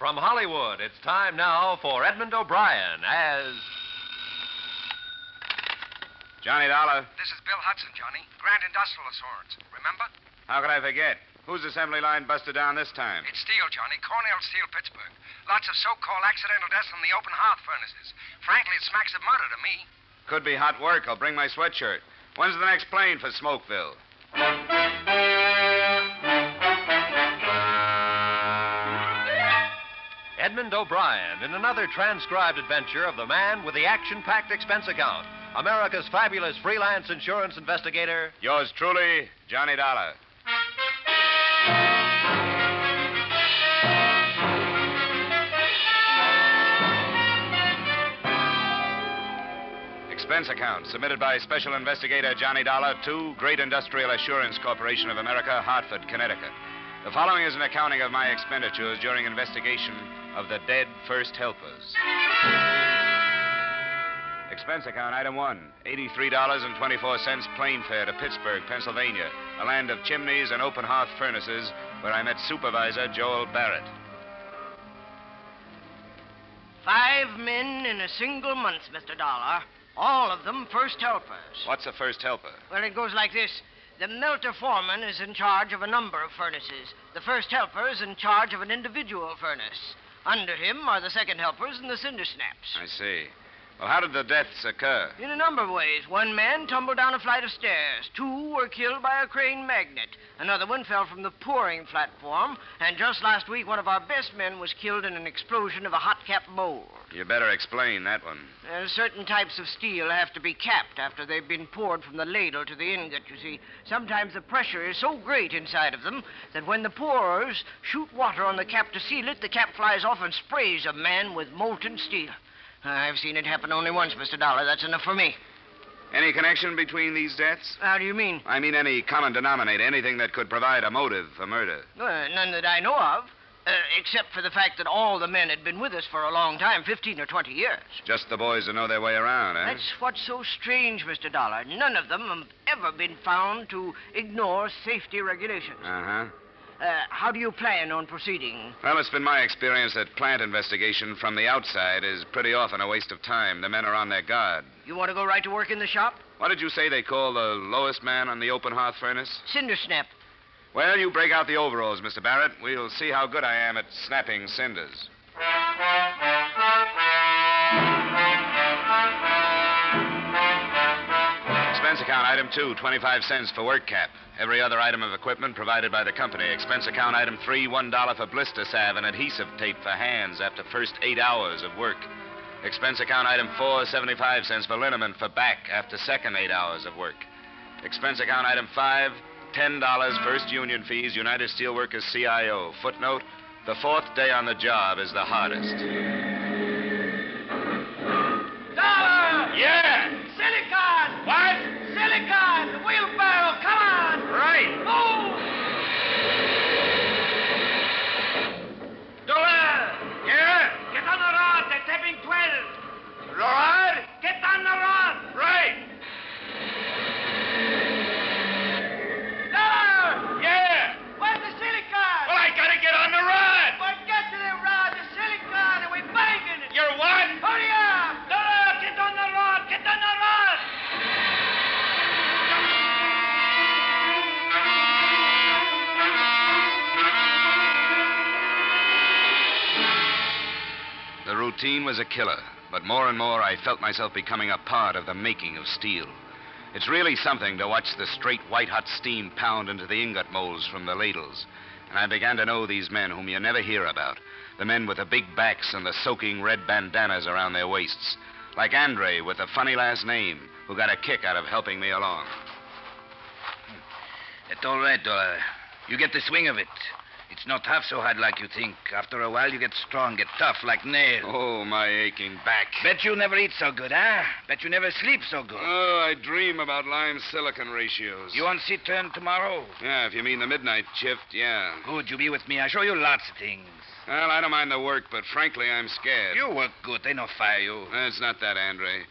From Hollywood, it's time now for Edmond O'Brien as. Johnny Dollar. This is Bill Hudson, Johnny. Grand Industrial Assurance. Remember? How could I forget? Whose assembly line busted down this time? It's steel, Johnny. Cornell Steel, Pittsburgh. Lots of so-called accidental deaths in the open hearth furnaces. Frankly, it smacks of murder to me. Could be hot work. I'll bring my sweatshirt. When's the next plane for Smokeville? Edmond O'Brien in another transcribed adventure of the man with the action packed expense account. America's fabulous freelance insurance investigator. Yours truly, Johnny Dollar. Expense account submitted by Special Investigator Johnny Dollar to Great Industrial Assurance Corporation of America, Hartford, Connecticut. The following is an accounting of my expenditures during investigation of the dead first helpers. Expense account item one $83.24 plane fare to Pittsburgh, Pennsylvania, a land of chimneys and open hearth furnaces where I met Supervisor Joel Barrett. Five men in a single month, Mr. Dollar. All of them first helpers. What's a first helper? Well, it goes like this. The melter foreman is in charge of a number of furnaces. The first helper is in charge of an individual furnace. Under him are the second helpers and the cinder snaps. I see. Well, how did the deaths occur? In a number of ways. One man tumbled down a flight of stairs. Two were killed by a crane magnet. Another one fell from the pouring platform. And just last week, one of our best men was killed in an explosion of a hot cap mold. You better explain that one. Uh, certain types of steel have to be capped after they've been poured from the ladle to the ingot, you see. Sometimes the pressure is so great inside of them that when the pourers shoot water on the cap to seal it, the cap flies off and sprays a man with molten steel. I've seen it happen only once, Mr. Dollar. That's enough for me. Any connection between these deaths? How do you mean? I mean, any common denominator, anything that could provide a motive for murder. Well, none that I know of. Uh, except for the fact that all the men had been with us for a long time 15 or 20 years. Just the boys who know their way around, eh? That's what's so strange, Mr. Dollar. None of them have ever been found to ignore safety regulations. Uh huh. Uh, how do you plan on proceeding? Well, it's been my experience that plant investigation from the outside is pretty often a waste of time. The men are on their guard. You want to go right to work in the shop? What did you say they call the lowest man on the open hearth furnace? Cinder snap. Well, you break out the overalls, Mr. Barrett. We'll see how good I am at snapping cinders. Item two, 25 cents for work cap. Every other item of equipment provided by the company. Expense account item three, $1 for blister salve and adhesive tape for hands after first eight hours of work. Expense account item four, 75 cents for liniment for back after second eight hours of work. Expense account item five, $10 first union fees, United Steelworkers CIO. Footnote, the fourth day on the job is the hardest. Was a killer, but more and more I felt myself becoming a part of the making of steel. It's really something to watch the straight white hot steam pound into the ingot molds from the ladles. And I began to know these men whom you never hear about. The men with the big backs and the soaking red bandanas around their waists. Like Andre with the funny last name, who got a kick out of helping me along. It's all right, Dollar. You get the swing of it. It's not half so hard like you think. After a while, you get strong, get tough like nails. Oh, my aching back. Bet you never eat so good, huh? Bet you never sleep so good. Oh, I dream about lime silicon ratios. You on seat turn tomorrow? Yeah, if you mean the midnight shift, yeah. Good, you be with me. I show you lots of things. Well, I don't mind the work, but frankly, I'm scared. You work good. They no fire you. It's not that, Andre.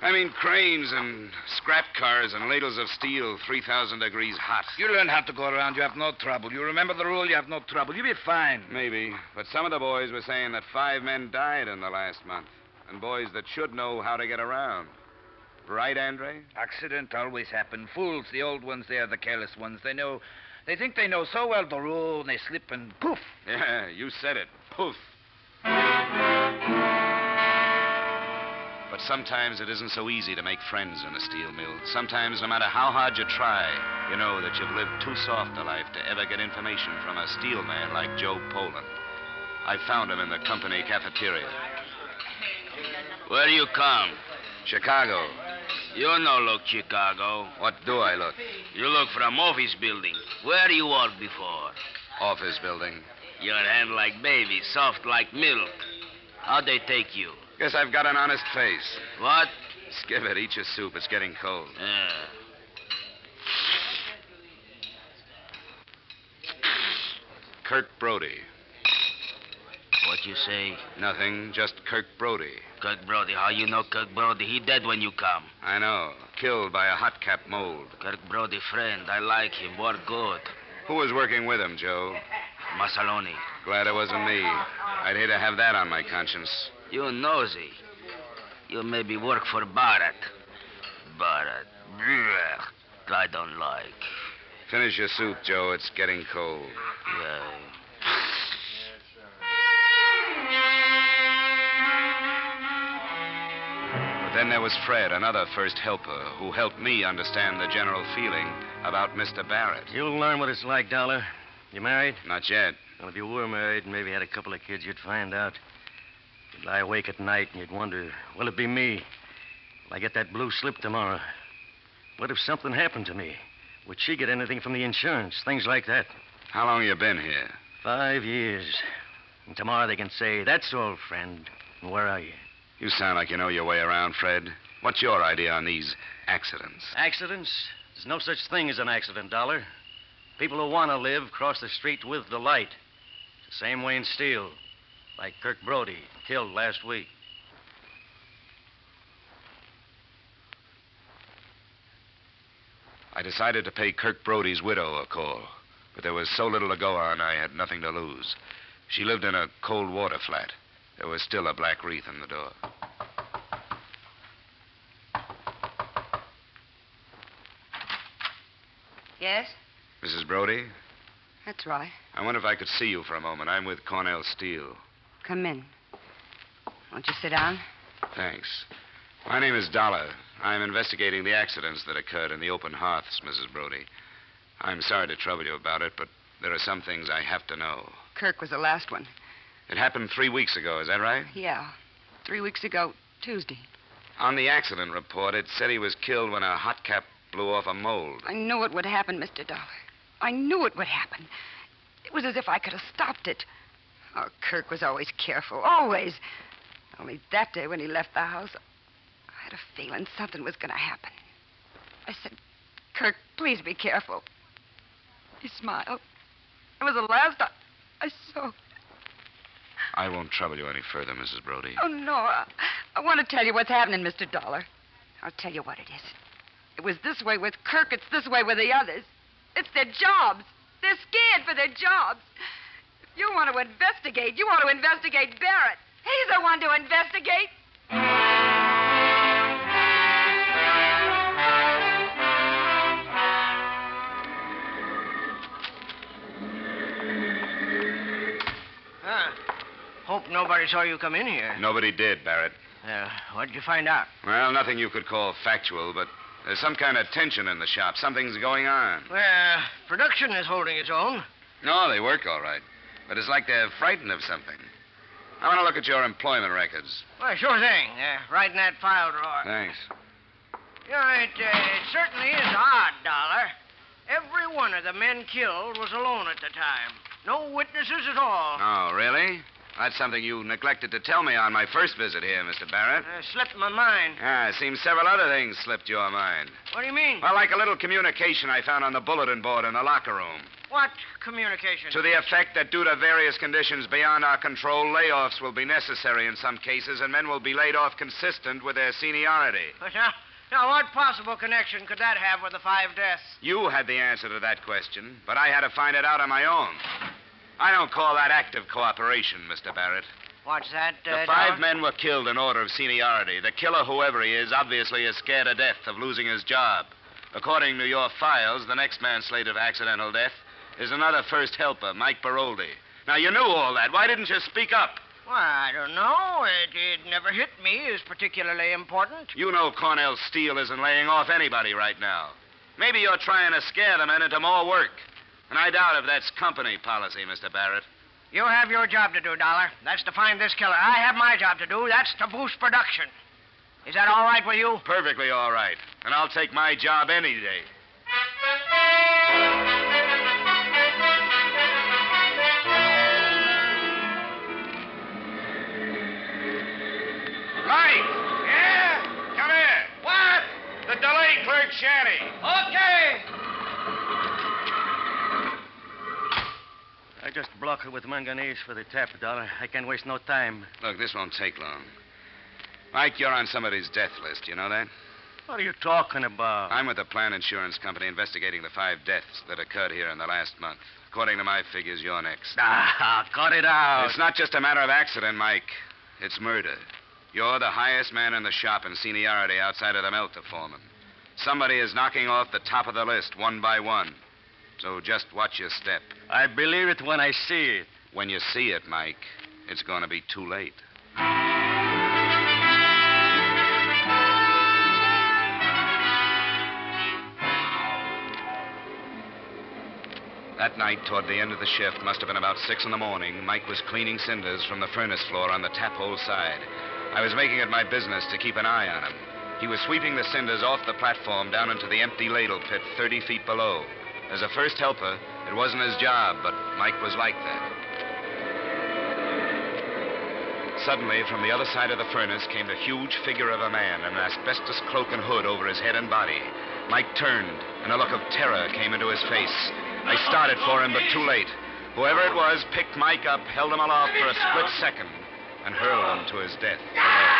I mean cranes and scrap cars and ladles of steel 3,000 degrees hot. You learn how to go around. You have no trouble. You remember the rule. You have no trouble. You'll be fine. Maybe, but some of the boys were saying that five men died in the last month, and boys that should know how to get around. Right, Andre? Accident always happen. Fools, the old ones, they are the careless ones. They know, they think they know so well the rule, and they slip and poof. Yeah, you said it. Poof. But sometimes it isn't so easy to make friends in a steel mill. Sometimes, no matter how hard you try, you know that you've lived too soft a life to ever get information from a steel man like Joe Poland. I found him in the company cafeteria. Where do you come? Chicago. You no look Chicago. What do I look? You look from office building. Where you work before? Office building. Your hand like baby, soft like milk. How they take you? Guess I've got an honest face. What? Skip it. Eat your soup. It's getting cold. Yeah. Kirk Brody. What you say? Nothing. Just Kirk Brody. Kirk Brody. How you know Kirk Brody? He dead when you come. I know. Killed by a hot cap mold. Kirk Brody friend. I like him. Work good. Who was working with him, Joe? Masaloni. Glad it wasn't me. I'd hate to have that on my conscience. You nosy. You maybe work for Barrett. Barrett. Blech. I don't like. Finish your soup, Joe. It's getting cold. Yeah. But then there was Fred, another first helper, who helped me understand the general feeling about Mr. Barrett. You'll learn what it's like, Dollar. You married? Not yet. Well, if you were married and maybe had a couple of kids, you'd find out. You'd lie awake at night and you'd wonder, will it be me? Will I get that blue slip tomorrow? What if something happened to me? Would she get anything from the insurance? Things like that. How long you been here? Five years. And tomorrow they can say, that's all, friend. And where are you? You sound like you know your way around, Fred. What's your idea on these accidents? Accidents? There's no such thing as an accident, Dollar. People who want to live cross the street with delight. It's the same way in steel. Like Kirk Brody, killed last week. I decided to pay Kirk Brody's widow a call, but there was so little to go on, I had nothing to lose. She lived in a cold water flat. There was still a black wreath in the door. Yes, Mrs. Brody, that's right. I wonder if I could see you for a moment. I'm with Cornell Steel. Come in. Won't you sit down? Thanks. My name is Dollar. I'm investigating the accidents that occurred in the open hearths, Mrs. Brody. I'm sorry to trouble you about it, but there are some things I have to know. Kirk was the last one. It happened three weeks ago, is that right? Yeah. Three weeks ago, Tuesday. On the accident report, it said he was killed when a hot cap blew off a mold. I knew it would happen, Mr. Dollar. I knew it would happen. It was as if I could have stopped it. Oh, Kirk was always careful, always. Only that day when he left the house, I had a feeling something was going to happen. I said, Kirk, please be careful. He smiled. It was the last I, I saw. I won't trouble you any further, Mrs. Brody. Oh, no. I, I want to tell you what's happening, Mr. Dollar. I'll tell you what it is. It was this way with Kirk, it's this way with the others. It's their jobs. They're scared for their jobs. If you want to investigate, you want to investigate Barrett. He's the one to investigate. Huh. Hope nobody saw you come in here. Nobody did, Barrett. Uh, what'd you find out? Well, nothing you could call factual, but there's some kind of tension in the shop. Something's going on. Well, production is holding its own. No, they work all right. But it's like they're frightened of something. I want to look at your employment records. Well, sure thing. Uh, right in that file drawer. Thanks. You know, it, uh, it certainly is odd, Dollar. Every one of the men killed was alone at the time. No witnesses at all. Oh, really? That's something you neglected to tell me on my first visit here, Mr. Barrett. Uh, slipped my mind. Ah, it seems several other things slipped your mind. What do you mean? Well, like a little communication I found on the bulletin board in the locker room. What communication? To the effect that due to various conditions beyond our control, layoffs will be necessary in some cases, and men will be laid off consistent with their seniority. But now, now, what possible connection could that have with the five deaths? You had the answer to that question, but I had to find it out on my own. I don't call that active cooperation, Mr. Barrett. What's that, uh, The five Dollar? men were killed in order of seniority. The killer, whoever he is, obviously is scared to death of losing his job. According to your files, the next man slated for accidental death is another first helper, Mike Baroldi. Now, you knew all that. Why didn't you speak up? Well, I don't know. It, it never hit me as particularly important. You know Cornell Steel isn't laying off anybody right now. Maybe you're trying to scare the men into more work. And I doubt if that's company policy, Mr. Barrett. You have your job to do, Dollar. That's to find this killer. I have my job to do. That's to boost production. Is that all right with you? Perfectly all right. And I'll take my job any day. Mike! Yeah? Come here. What? The delay clerk shanty. Okay. I just block it with manganese for the tap, Dollar. I can't waste no time. Look, this won't take long. Mike, you're on somebody's death list. You know that? What are you talking about? I'm with the Plan Insurance Company investigating the five deaths that occurred here in the last month. According to my figures, you're next. Ah, cut it out. It's not just a matter of accident, Mike. It's murder. You're the highest man in the shop in seniority outside of the Melter foreman. Somebody is knocking off the top of the list one by one. So just watch your step. I believe it when I see it. When you see it, Mike, it's going to be too late. That night, toward the end of the shift, must have been about six in the morning, Mike was cleaning cinders from the furnace floor on the tap hole side. I was making it my business to keep an eye on him. He was sweeping the cinders off the platform down into the empty ladle pit 30 feet below. As a first helper, it wasn't his job, but Mike was like that. Suddenly, from the other side of the furnace came the huge figure of a man in an asbestos cloak and hood over his head and body. Mike turned, and a look of terror came into his face. I started for him, but too late. Whoever it was picked Mike up, held him aloft for a split second, and hurled him to his death. In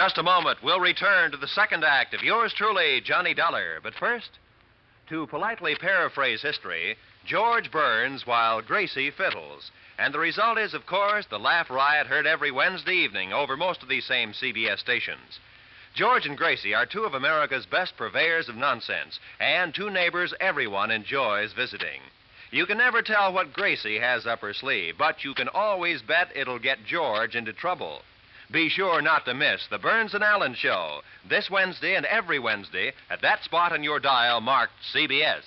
just a moment, we'll return to the second act of yours truly, Johnny Dollar. But first, to politely paraphrase history, George burns while Gracie fiddles. And the result is, of course, the laugh riot heard every Wednesday evening over most of these same CBS stations. George and Gracie are two of America's best purveyors of nonsense, and two neighbors everyone enjoys visiting. You can never tell what Gracie has up her sleeve, but you can always bet it'll get George into trouble. Be sure not to miss the Burns and Allen Show this Wednesday and every Wednesday at that spot on your dial marked CBS.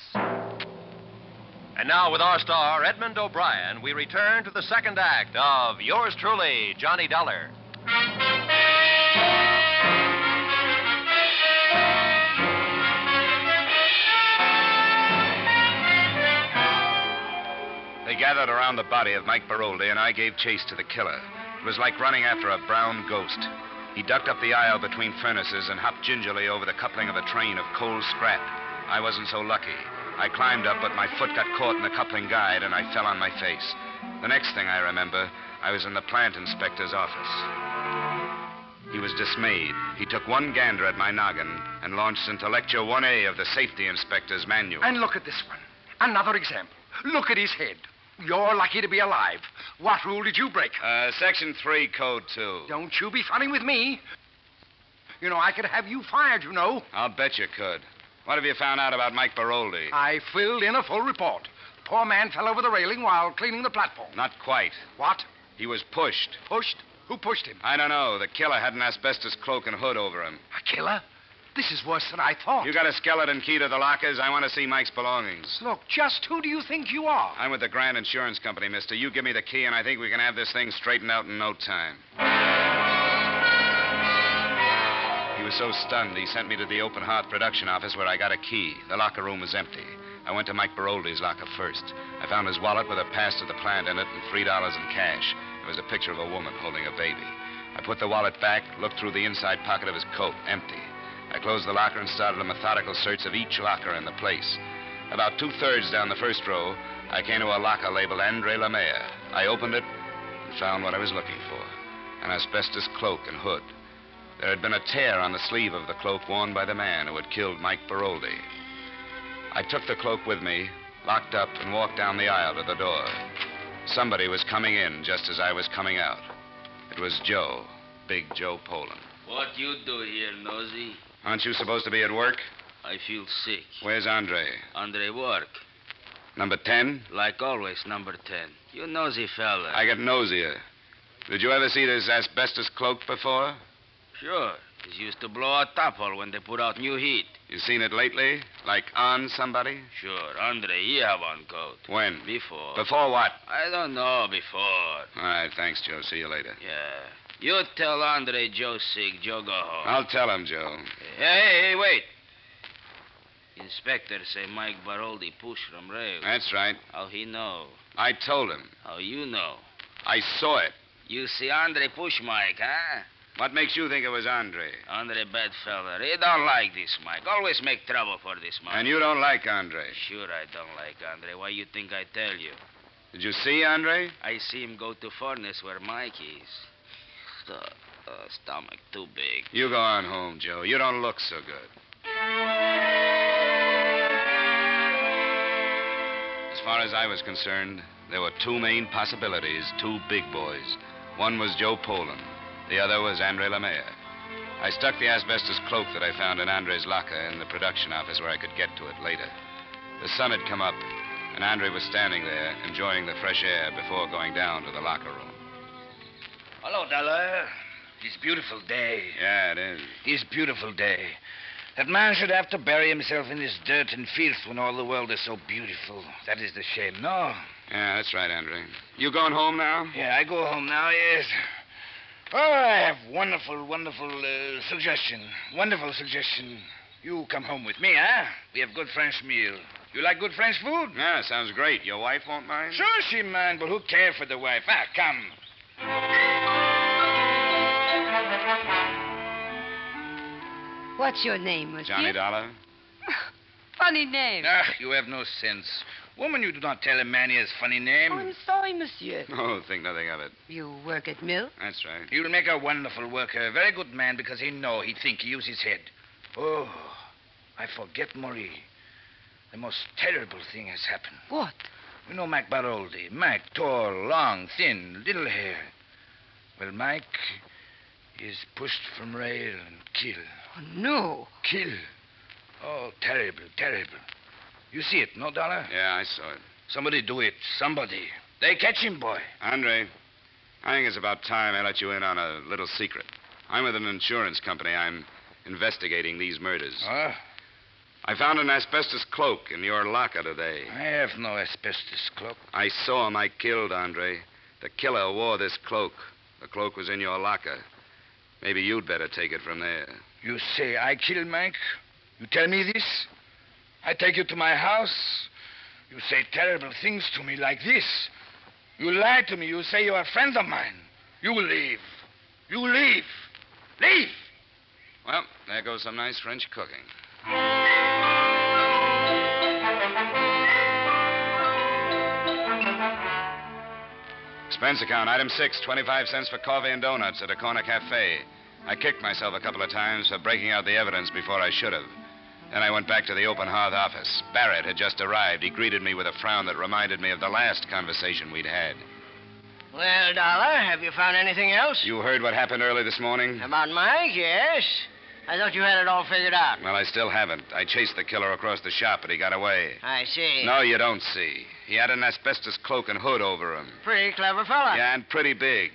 And now, with our star, Edmond O'Brien, we return to the second act of yours truly, Johnny Dollar. They gathered around the body of Mike Baroldi, and I gave chase to the killer. It was like running after a brown ghost. He ducked up the aisle between furnaces and hopped gingerly over the coupling of a train of coal scrap. I wasn't so lucky. I climbed up, but my foot got caught in the coupling guide, and I fell on my face. The next thing I remember, I was in the plant inspector's office. He was dismayed. He took one gander at my noggin and launched into Lecture 1A of the Safety Inspector's Manual. And look at this one. Another example. Look at his head. You're lucky to be alive. What rule did you break? Uh, Section 3, Code 2. Don't you be funny with me. You know, I could have you fired, you know. I'll bet you could. What have you found out about Mike Baroldi? I filled in a full report. The poor man fell over the railing while cleaning the platform. Not quite. What? He was pushed. Pushed? Who pushed him? I don't know. The killer had an asbestos cloak and hood over him. A killer? This is worse than I thought. You got a skeleton key to the lockers? I want to see Mike's belongings. Look, just who do you think you are? I'm with the Grand Insurance Company, mister. You give me the key, and I think we can have this thing straightened out in no time. He was so stunned, he sent me to the open hearth production office where I got a key. The locker room was empty. I went to Mike Baroldi's locker first. I found his wallet with a pass to the plant in it and $3 in cash. There was a picture of a woman holding a baby. I put the wallet back, looked through the inside pocket of his coat, empty. I closed the locker and started a methodical search of each locker in the place. About two thirds down the first row, I came to a locker labeled Andre Lemaya. I opened it and found what I was looking for an asbestos cloak and hood. There had been a tear on the sleeve of the cloak worn by the man who had killed Mike Baroldi. I took the cloak with me, locked up, and walked down the aisle to the door. Somebody was coming in just as I was coming out. It was Joe, Big Joe Poland. What you do here, Nosy? Aren't you supposed to be at work? I feel sick. Where's Andre? Andre work. Number 10? Like always, number 10. You nosy fella. I got nosier. Did you ever see this asbestos cloak before? Sure. It used to blow a topple when they put out new heat. You seen it lately? Like on somebody? Sure. Andre, he have on coat. When? Before. Before what? I don't know before. All right, thanks, Joe. See you later. Yeah. You tell Andre Joe sick. Joe go home. I'll tell him, Joe. Hey, hey, hey, wait. Inspector say Mike Baroldi push from rail. That's right. How he know? I told him. How you know? I saw it. You see Andre push Mike, huh? What makes you think it was Andre? Andre bad fella. He don't like this Mike. Always make trouble for this Mike. And you don't like Andre. Sure I don't like Andre. Why you think I tell you? Did you see Andre? I see him go to furnace where Mike is. The uh, stomach too big. You go on home, Joe. You don't look so good. As far as I was concerned, there were two main possibilities, two big boys. One was Joe Poland. The other was Andre Lemaya. I stuck the asbestos cloak that I found in Andre's locker in the production office where I could get to it later. The sun had come up, and Andre was standing there enjoying the fresh air before going down to the locker room. Hello, Dollar. It's beautiful day. Yeah, it is. It's beautiful day. That man should have to bury himself in this dirt and filth when all the world is so beautiful. That is the shame, no? Yeah, that's right, Andre. You going home now? Yeah, I go home now, yes. Oh, I have wonderful, wonderful uh, suggestion. Wonderful suggestion. You come home with me, huh? We have good French meal. You like good French food? Yeah, sounds great. Your wife won't mind? Sure she mind, but who care for the wife? Ah, come. What's your name, monsieur? Johnny Dollar? Funny name. Ah, you have no sense. Woman, you do not tell a man he has funny name. Oh, I'm sorry, monsieur. Oh, think nothing of it. You work at mill? That's right. He'll make a wonderful worker. A very good man because he know, he think, he use his head. Oh, I forget Marie. The most terrible thing has happened. What? You know Mike Baroldi. Mike, tall, long, thin, little hair. Well, Mike is pushed from rail and killed. Oh, no. Kill. Oh, terrible, terrible. You see it, no, Dollar? Yeah, I saw it. Somebody do it. Somebody. They catch him, boy. Andre, I think it's about time I let you in on a little secret. I'm with an insurance company. I'm investigating these murders. Huh? I found an asbestos cloak in your locker today. I have no asbestos cloak. I saw him. I killed Andre. The killer wore this cloak. The cloak was in your locker. Maybe you'd better take it from there. You say I killed Mike? You tell me this? I take you to my house. You say terrible things to me like this. You lie to me. You say you are friends of mine. You leave. You leave. Leave. Well, there goes some nice French cooking. Expense account, item six, 25 cents for coffee and donuts at a corner cafe. I kicked myself a couple of times for breaking out the evidence before I should have. Then I went back to the open hearth office. Barrett had just arrived. He greeted me with a frown that reminded me of the last conversation we'd had. Well, Dollar, have you found anything else? You heard what happened early this morning? About Mike, yes. I thought you had it all figured out. Well, I still haven't. I chased the killer across the shop, but he got away. I see. No, you don't see. He had an asbestos cloak and hood over him. Pretty clever fella. Yeah, and pretty big.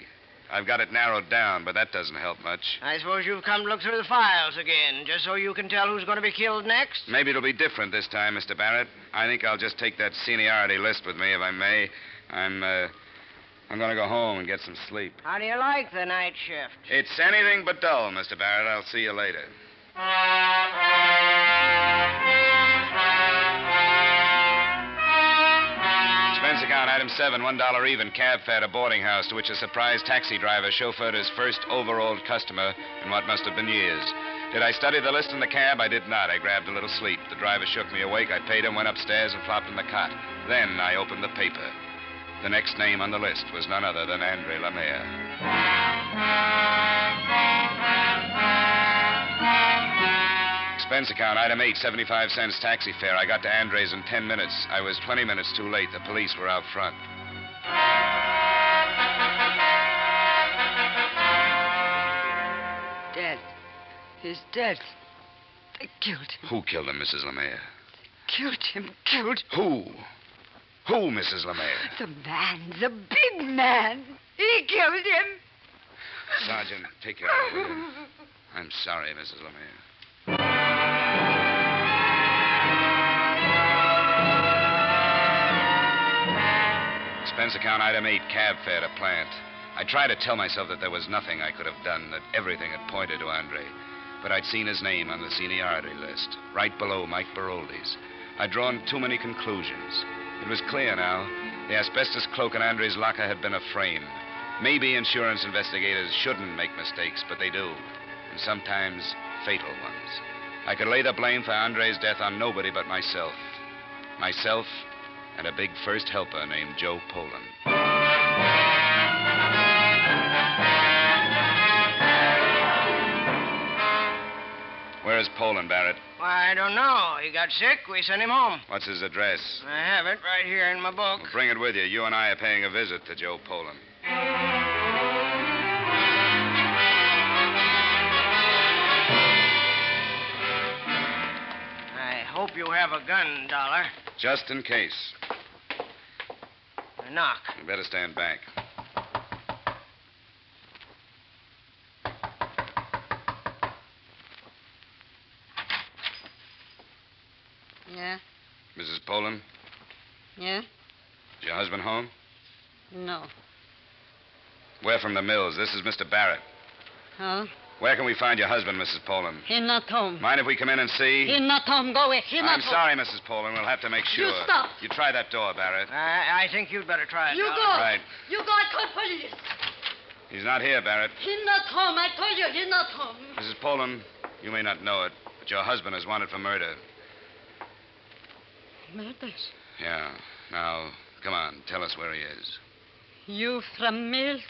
I've got it narrowed down, but that doesn't help much. I suppose you've come to look through the files again, just so you can tell who's going to be killed next? Maybe it'll be different this time, Mr. Barrett. I think I'll just take that seniority list with me, if I may. I'm, uh, I'm going to go home and get some sleep. How do you like the night shift? It's anything but dull, Mr. Barrett. I'll see you later. Expense account item seven, one dollar even, cab fare to boarding house, to which a surprised taxi driver chauffeured his first overalled customer in what must have been years. Did I study the list in the cab? I did not. I grabbed a little sleep. The driver shook me awake. I paid him, went upstairs, and flopped in the cot. Then I opened the paper. The next name on the list was none other than Andre Lemire. Expense account, item eight, 75 cents taxi fare. I got to Andre's in 10 minutes. I was 20 minutes too late. The police were out front. Dead. He's dead. They killed him. Who killed him, Mrs. Lemire? Killed him. Killed Who? Who, Mrs. Lemire? the man. The big man. He killed him. Sergeant, take care of him. I'm sorry, Mrs. Lemire. Expense account item eight, cab fare to plant. I tried to tell myself that there was nothing I could have done, that everything had pointed to Andre. But I'd seen his name on the seniority list, right below Mike Baroldi's. I'd drawn too many conclusions. It was clear now. The asbestos cloak in Andre's locker had been a frame. Maybe insurance investigators shouldn't make mistakes, but they do. And sometimes fatal ones. I could lay the blame for Andre's death on nobody but myself. Myself and a big first helper named Joe Poland. Where's Poland, Barrett? Why, I don't know. He got sick. We sent him home. What's his address? I have it right here in my book. Well, bring it with you. You and I are paying a visit to Joe Poland. I hope you have a gun, Dollar. Just in case. A knock. You better stand back. Yeah? Mrs. Poland, Yeah? is your husband home? No. We're from the mills. This is Mr. Barrett. Huh? Where can we find your husband, Mrs. Poland? He not home. Mind if we come in and see? He not home. Go away. He not home. I'm home. sorry, Mrs. Poland. We'll have to make sure. You stop. You try that door, Barrett. I, I think you'd better try it. You Dollar. go. Right. You go. I call police. He's not here, Barrett. He not home. I told you he not home. Mrs. Poland, you may not know it, but your husband is wanted for murder. Murders. Yeah. Now, come on. Tell us where he is. You from Mills?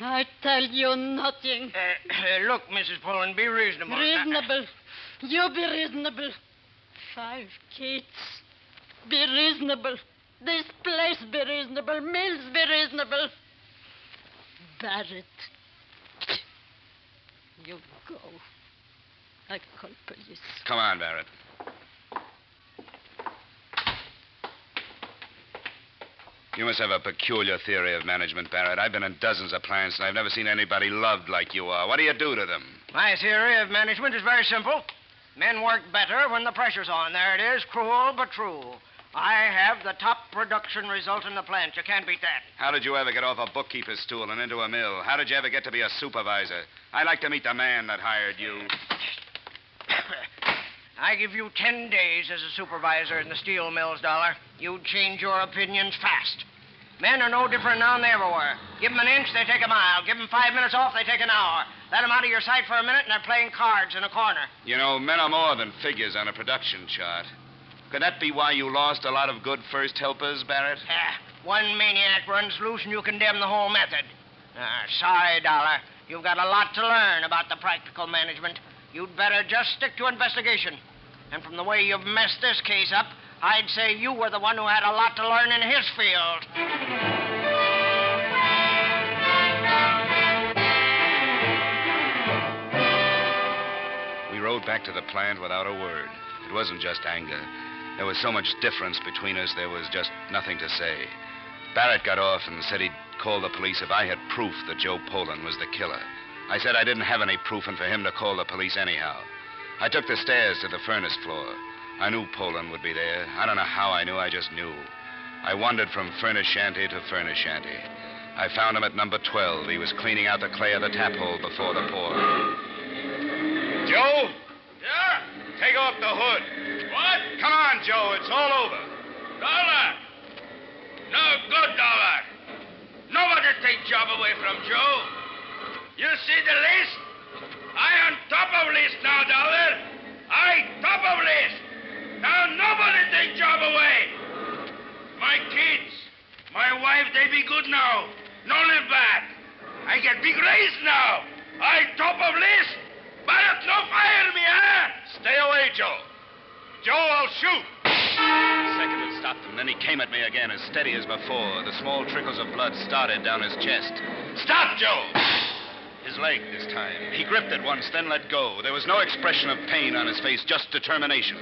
I tell you nothing. Uh, look, Mrs. Poland, be reasonable. Reasonable. You be reasonable. Five kids. Be reasonable. This place be reasonable. Mills be reasonable. Barrett. You go. I call police. Come on, Barrett. You must have a peculiar theory of management, Barrett. I've been in dozens of plants, and I've never seen anybody loved like you are. What do you do to them? My theory of management is very simple. Men work better when the pressure's on. There it is, cruel but true. I have the top production result in the plant. You can't beat that. How did you ever get off a bookkeeper's stool and into a mill? How did you ever get to be a supervisor? I'd like to meet the man that hired you. I give you ten days as a supervisor in the steel mills, Dollar. You'd change your opinions fast. Men are no different now than they ever were. Give 'em an inch, they take a mile. Give 'em five minutes off, they take an hour. Let 'em out of your sight for a minute, and they're playing cards in a corner. You know, men are more than figures on a production chart. Could that be why you lost a lot of good first helpers, Barrett? Ah, one maniac runs loose, and you condemn the whole method. Ah, sorry, Dollar. You've got a lot to learn about the practical management. You'd better just stick to investigation. And from the way you've messed this case up, I'd say you were the one who had a lot to learn in his field. We rode back to the plant without a word. It wasn't just anger. There was so much difference between us, there was just nothing to say. Barrett got off and said he'd call the police if I had proof that Joe Poland was the killer. I said I didn't have any proof and for him to call the police anyhow. I took the stairs to the furnace floor. I knew Poland would be there. I don't know how I knew, I just knew. I wandered from furnace shanty to furnace shanty. I found him at number 12. He was cleaning out the clay of the tap hole before the pour. Joe? Yeah? Take off the hood. What? Come on, Joe. It's all over. Dollar. No good, Dollar. Nobody take job away from Joe. You see the list? I on top of list now, Dollar. I top of list. Now nobody take job away. My kids, my wife, they be good now. No live bad. I get big raise now. I top of list. But no fire me, huh? Stay away, Joe. Joe, I'll shoot. The second had stopped him. Then he came at me again, as steady as before. The small trickles of blood started down his chest. Stop, Joe! His leg this time. He gripped it once, then let go. There was no expression of pain on his face, just determination.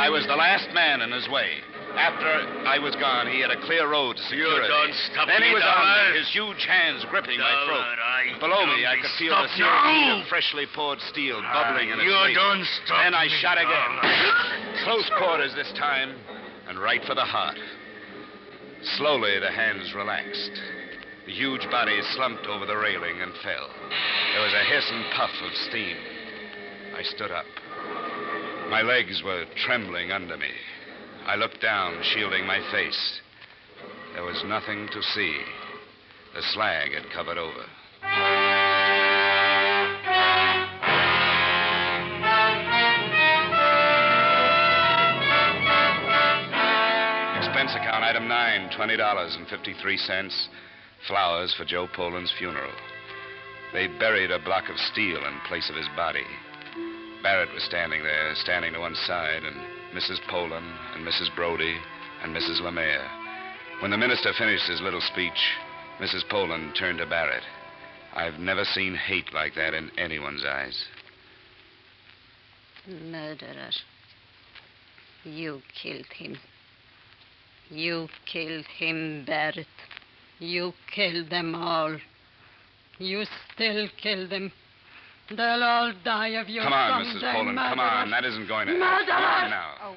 I was the last man in his way. After I was gone, he had a clear road to security. don't stop then me, he was on me, his huge hands gripping my throat. I Below me, I could feel the heat of freshly poured steel bubbling in his you face. don't stop Then I shot again. Close quarters this time, and right for the heart. Slowly, the hands relaxed. The huge body slumped over the railing and fell. There was a hiss and puff of steam. I stood up. My legs were trembling under me. I looked down, shielding my face. There was nothing to see. The slag had covered over. Expense account item 9, $20.53. Flowers for Joe Poland's funeral. They buried a block of steel in place of his body. Barrett was standing there, standing to one side, and Mrs. Poland and Mrs. Brody and Mrs. Lemare. When the minister finished his little speech, Mrs. Poland turned to Barrett. I've never seen hate like that in anyone's eyes. Murderer. You killed him. You killed him, Barrett. You killed them all. You still kill them. They'll all die of you Come on, Mrs. someday, Poland, come on. That isn't going to Murderer! Come on now. Oh,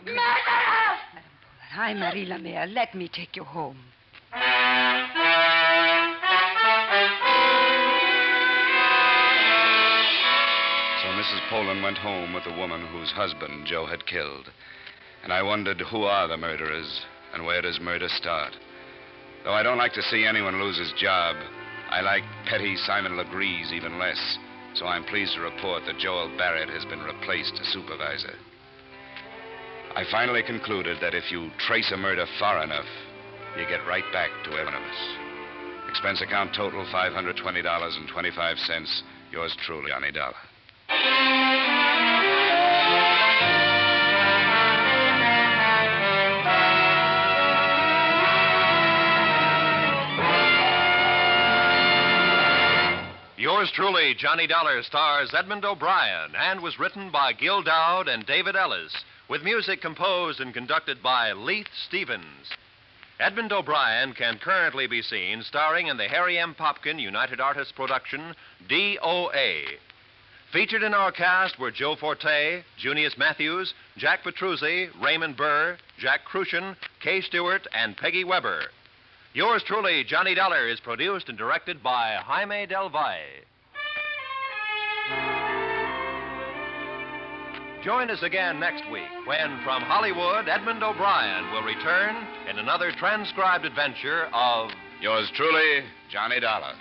Hi, Marie Lamere. Let me take you home. So Mrs. Poland went home with the woman whose husband Joe had killed. And I wondered who are the murderers and where does murder start? Though I don't like to see anyone lose his job, I like petty Simon Legrees even less. So I'm pleased to report that Joel Barrett has been replaced as supervisor. I finally concluded that if you trace a murder far enough, you get right back to anonymous. Expense account total $520.25. Yours truly, Johnny Dollar. Yours truly, Johnny Dollar, stars Edmond O'Brien and was written by Gil Doud and David Ellis, with music composed and conducted by Leith Stevens. Edmond O'Brien can currently be seen starring in the Harry M. Popkin United Artists production, DOA. Featured in our cast were Joe Forte, Junius Matthews, Jack Petruzzi, Raymond Burr, Jack Kruschen, Kay Stewart, and Peggy Webber. Yours truly, Johnny Dollar, is produced and directed by Jaime Del Valle. Join us again next week when, from Hollywood, Edmond O'Brien will return in another transcribed adventure of Yours truly, Johnny Dollar.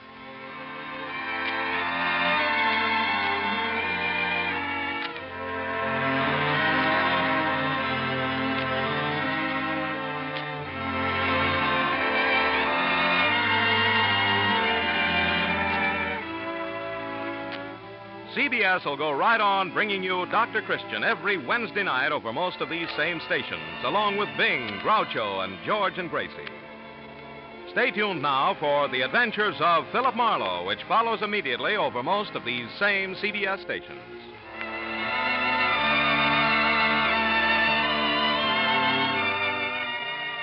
CBS will go right on bringing you Dr. Christian every Wednesday night over most of these same stations, along with Bing, Groucho, and George and Gracie. Stay tuned now for the adventures of Philip Marlowe, which follows immediately over most of these same CBS stations.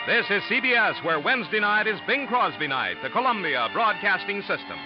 This is CBS, where Wednesday night is Bing Crosby night, the Columbia Broadcasting System.